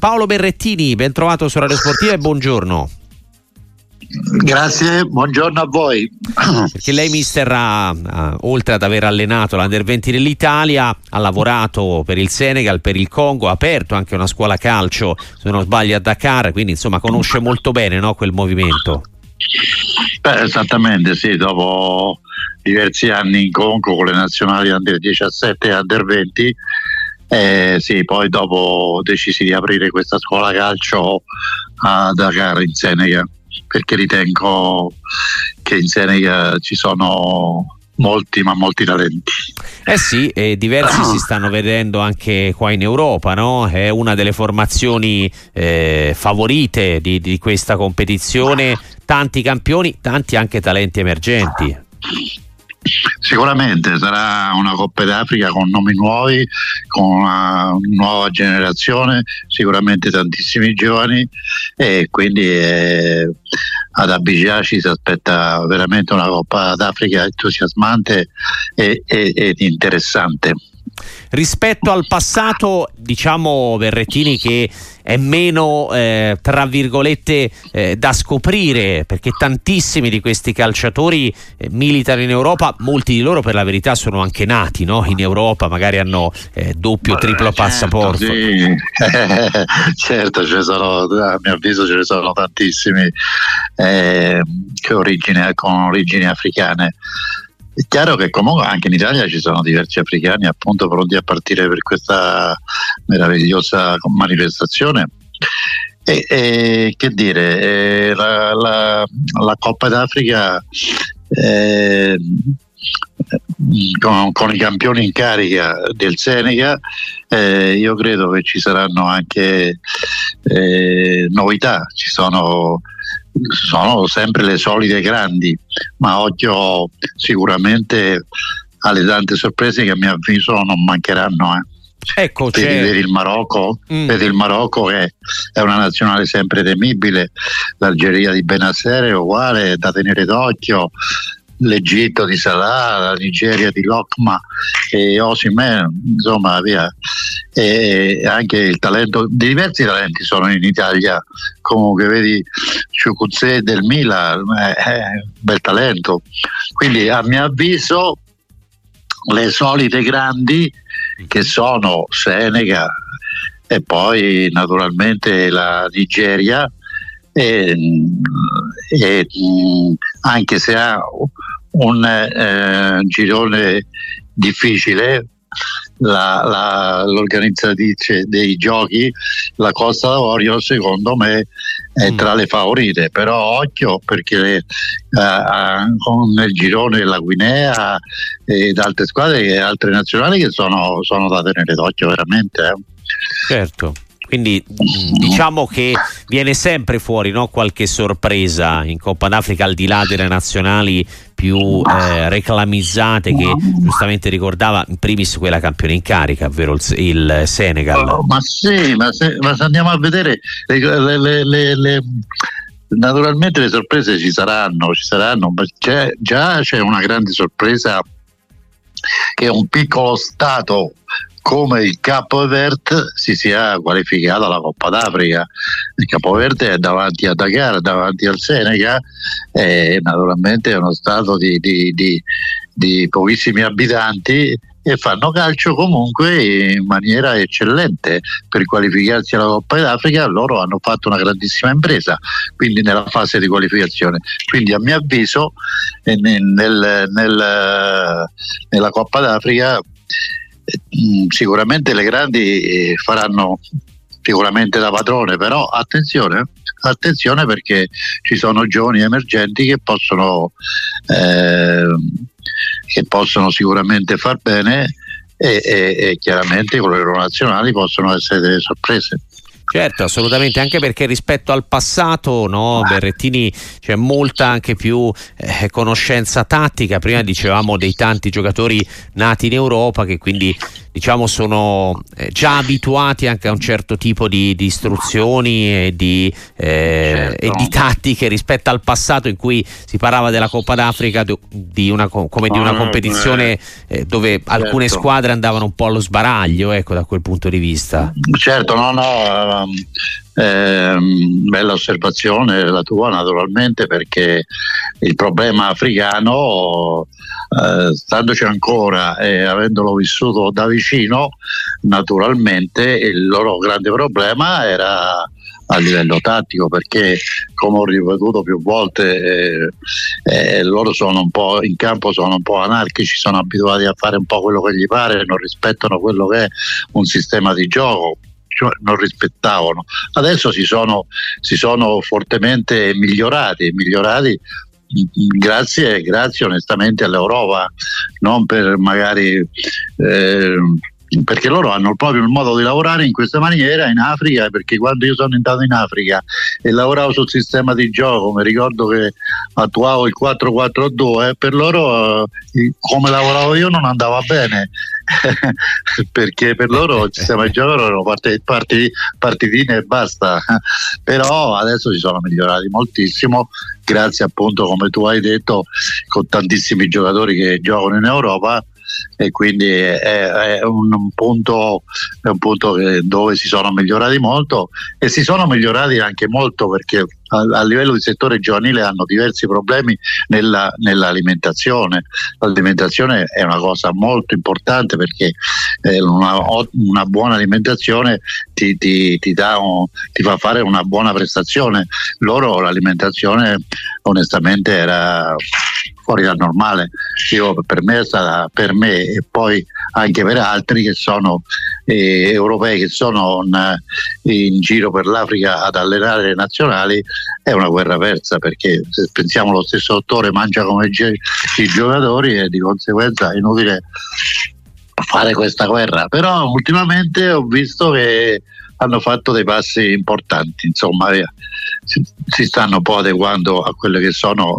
Paolo Berrettini, ben trovato su Radio Sportiva e buongiorno. Grazie, buongiorno a voi. Perché lei, mister, ha, ha, oltre ad aver allenato l'Under 20 dell'Italia, ha lavorato per il Senegal, per il Congo, ha aperto anche una scuola calcio, se non sbaglio, a Dakar, quindi insomma conosce molto bene no, quel movimento. Beh, esattamente, sì, dopo diversi anni in Congo con le nazionali Under 17 e Under 20, eh, sì, poi dopo decisi di aprire questa scuola calcio a Dakar in Senegal perché ritengo che in Senegal ci sono molti ma molti talenti. Eh sì, e diversi si stanno vedendo anche qua in Europa, no? È una delle formazioni eh, favorite di, di questa competizione, tanti campioni, tanti anche talenti emergenti. Sicuramente sarà una Coppa d'Africa con nomi nuovi, con una nuova generazione, sicuramente tantissimi giovani e quindi eh, ad Abidjan ci si aspetta veramente una Coppa d'Africa entusiasmante e, e, ed interessante. Rispetto al passato, diciamo Berrettini che è meno, eh, tra virgolette, eh, da scoprire, perché tantissimi di questi calciatori eh, militano in Europa, molti di loro per la verità sono anche nati no? in Europa, magari hanno eh, doppio, triplo certo, passaporto. Sì. certo, sono, a mio avviso ce ne sono tantissimi eh, origine, con origini africane. È chiaro che comunque anche in Italia ci sono diversi africani appunto pronti a partire per questa meravigliosa manifestazione. E, e che dire, eh, la, la, la, Coppa d'Africa eh, con, con, i campioni in carica del Seneca eh, io credo che ci saranno anche eh, novità, ci sono sono sempre le solite grandi, ma occhio sicuramente alle tante sorprese che a mio avviso non mancheranno. Eh. Ecco, per, per, il Marocco, mm. per il Marocco che è una nazionale sempre temibile, l'Algeria di Benasser è uguale, è da tenere d'occhio, l'Egitto di Salah, la Nigeria di Lokma e Osimen, insomma via. E anche il talento, diversi talenti sono in Italia, comunque vedi Ciucuzze del Milan, un bel talento. Quindi a mio avviso le solite grandi che sono Seneca e poi naturalmente la Nigeria e, e anche se ha un eh, girone difficile la, la, l'organizzatrice dei giochi, la Costa d'Avorio, secondo me è mm. tra le favorite, però occhio perché eh, con il girone la Guinea ed altre squadre altre nazionali che sono, sono da tenere d'occhio veramente. Eh. Certo. Quindi mm, diciamo che viene sempre fuori no? qualche sorpresa in Coppa d'Africa al di là delle nazionali più eh, reclamizzate che giustamente ricordava in primis quella campione in carica, ovvero il, il Senegal. Oh, ma sì, ma se, ma se, andiamo a vedere le, le, le, le naturalmente le sorprese ci saranno, ci saranno, ma c'è, già c'è una grande sorpresa che è un piccolo stato come il Capo Verde si sia qualificato alla Coppa d'Africa. Il Capo Verde è davanti a Dakar, davanti al Seneca e naturalmente è uno stato di, di, di, di pochissimi abitanti e fanno calcio comunque in maniera eccellente per qualificarsi alla Coppa d'Africa loro hanno fatto una grandissima impresa quindi nella fase di qualificazione quindi a mio avviso nel, nel, nel, nella Coppa d'Africa sicuramente le grandi eh, faranno sicuramente da padrone, però attenzione, attenzione perché ci sono giovani emergenti che possono, eh, che possono sicuramente far bene e, e, e chiaramente con le loro nazionali possono essere delle sorprese. Certo, assolutamente, anche perché rispetto al passato, no, Berrettini c'è molta anche più eh, conoscenza tattica. Prima dicevamo dei tanti giocatori nati in Europa che quindi diciamo sono eh, già abituati anche a un certo tipo di, di istruzioni e di, eh, certo. e di, tattiche rispetto al passato in cui si parlava della Coppa d'Africa di una, come di una competizione eh, dove alcune certo. squadre andavano un po' allo sbaraglio ecco, da quel punto di vista. Certo, no, no bella, eh, bella osservazione la tua naturalmente perché il problema africano eh, standoci ancora e avendolo vissuto da vicino naturalmente il loro grande problema era a livello tattico perché come ho ripetuto più volte eh, eh, loro sono un po' in campo sono un po' anarchici sono abituati a fare un po' quello che gli pare non rispettano quello che è un sistema di gioco non rispettavano. Adesso si sono, si sono fortemente migliorati migliorati grazie, grazie onestamente all'Europa non per magari eh, perché loro hanno proprio il modo di lavorare in questa maniera in Africa perché quando io sono andato in Africa e lavoravo sul sistema di gioco mi ricordo che attuavo il 4-4-2 per loro eh, come lavoravo io non andava bene. Perché per loro il sistema di gioco erano part- part- partitine e basta. Però adesso si sono migliorati moltissimo grazie appunto come tu hai detto con tantissimi giocatori che giocano in Europa e quindi è, è, un, un, punto, è un punto dove si sono migliorati molto e si sono migliorati anche molto perché a, a livello di settore giovanile hanno diversi problemi nella, nell'alimentazione. L'alimentazione è una cosa molto importante perché eh, una, una, buona alimentazione ti, ti, ti, un, ti, fa fare una buona prestazione. Loro l'alimentazione onestamente era fuori dal normale. Io, per, me è stata, per me e poi anche per altri che sono eh, europei che sono in, in, giro per l'Africa ad allenare le nazionali è una guerra persa perché se pensiamo lo stesso dottore mangia come i giocatori e di conseguenza è inutile fare questa guerra però ultimamente ho visto che hanno fatto dei passi importanti insomma si, si stanno un po' adeguando a quelle che sono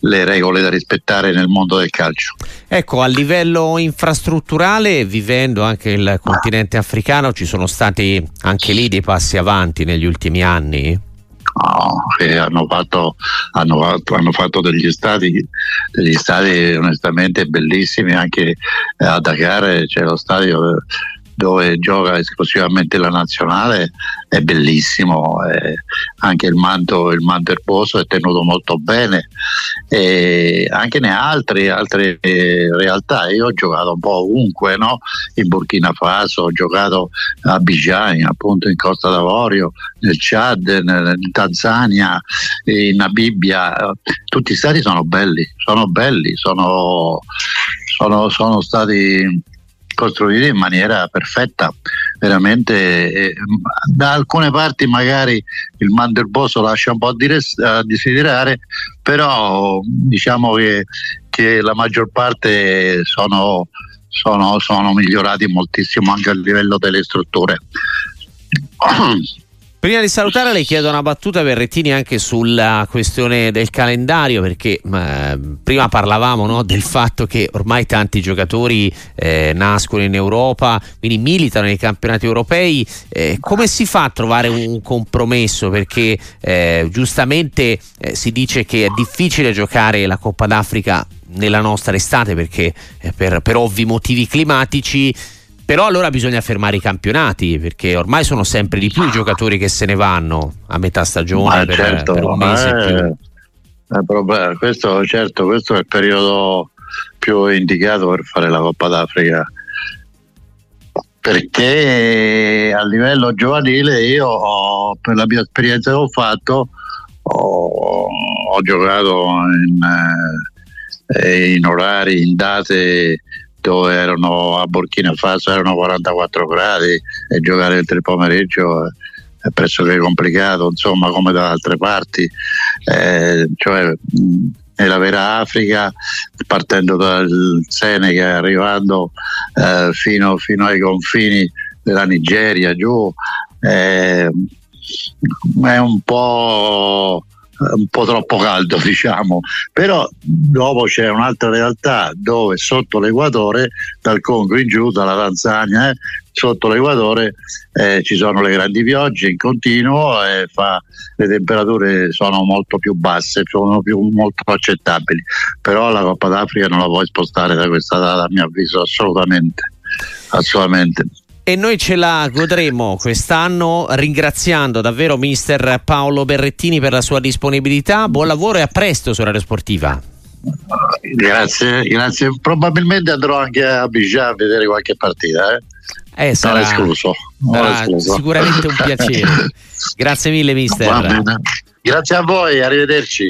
le regole da rispettare nel mondo del calcio. Ecco, a livello infrastrutturale, vivendo anche il continente africano, ci sono stati anche lì dei passi avanti negli ultimi anni? No, hanno, fatto, hanno, fatto, hanno fatto, degli stadi, degli stadi onestamente bellissimi, anche a Dakar c'è lo stadio dove gioca esclusivamente la nazionale è bellissimo, eh, anche il manto, il manto erboso è tenuto molto bene, e anche ne altre, altre eh, realtà. Io ho giocato un po' ovunque, no? in Burkina Faso, ho giocato a Bijan, appunto in Costa d'Avorio, nel Chad, in Tanzania, in Namibia. Tutti i stati sono belli, sono belli, sono, sono, sono stati costruiti in maniera perfetta, veramente eh, da alcune parti magari il Mandelboso lascia un po' a desiderare, però diciamo che, che la maggior parte sono, sono, sono migliorati moltissimo anche a livello delle strutture. Prima di salutare le chiedo una battuta Berrettini anche sulla questione del calendario perché eh, prima parlavamo no, del fatto che ormai tanti giocatori eh, nascono in Europa, quindi militano nei campionati europei. Eh, come si fa a trovare un compromesso? Perché eh, giustamente eh, si dice che è difficile giocare la Coppa d'Africa nella nostra estate perché eh, per, per ovvi motivi climatici però allora bisogna fermare i campionati perché ormai sono sempre di più i giocatori che se ne vanno a metà stagione per, certo, per, un mese è, questo, certo, questo è il periodo più indicato per fare la Coppa d'Africa. Perché a livello giovanile io per la mia esperienza che ho fatto ho, ho giocato in, eh, in orari, in date dove erano a Burkina Faso erano 44 gradi e giocare il tre pomeriggio è pressoché complicato, insomma, come da altre parti. Eh, cioè, nella vera Africa, partendo dal Senegal, arrivando eh, fino, fino, ai confini della Nigeria, giù, eh, è un po' un po' troppo caldo diciamo. Però dopo c'è un'altra realtà dove sotto l'equatore dal Congo in giù dalla Tanzania eh, sotto l'equatore eh, ci sono le grandi piogge in continuo e fa, le temperature sono molto più basse sono più, molto accettabili. Però la Coppa d'Africa non la puoi spostare da questa data a mio avviso assolutamente. Assolutamente e noi ce la godremo quest'anno ringraziando davvero mister Paolo Berrettini per la sua disponibilità. Buon lavoro e a presto su Radio Sportiva. Grazie, grazie. Probabilmente andrò anche a Bijan a vedere qualche partita. Eh? Eh, sarà, escluso. sarà escluso. sicuramente un piacere. Grazie mille, mister. Grazie a voi, arrivederci.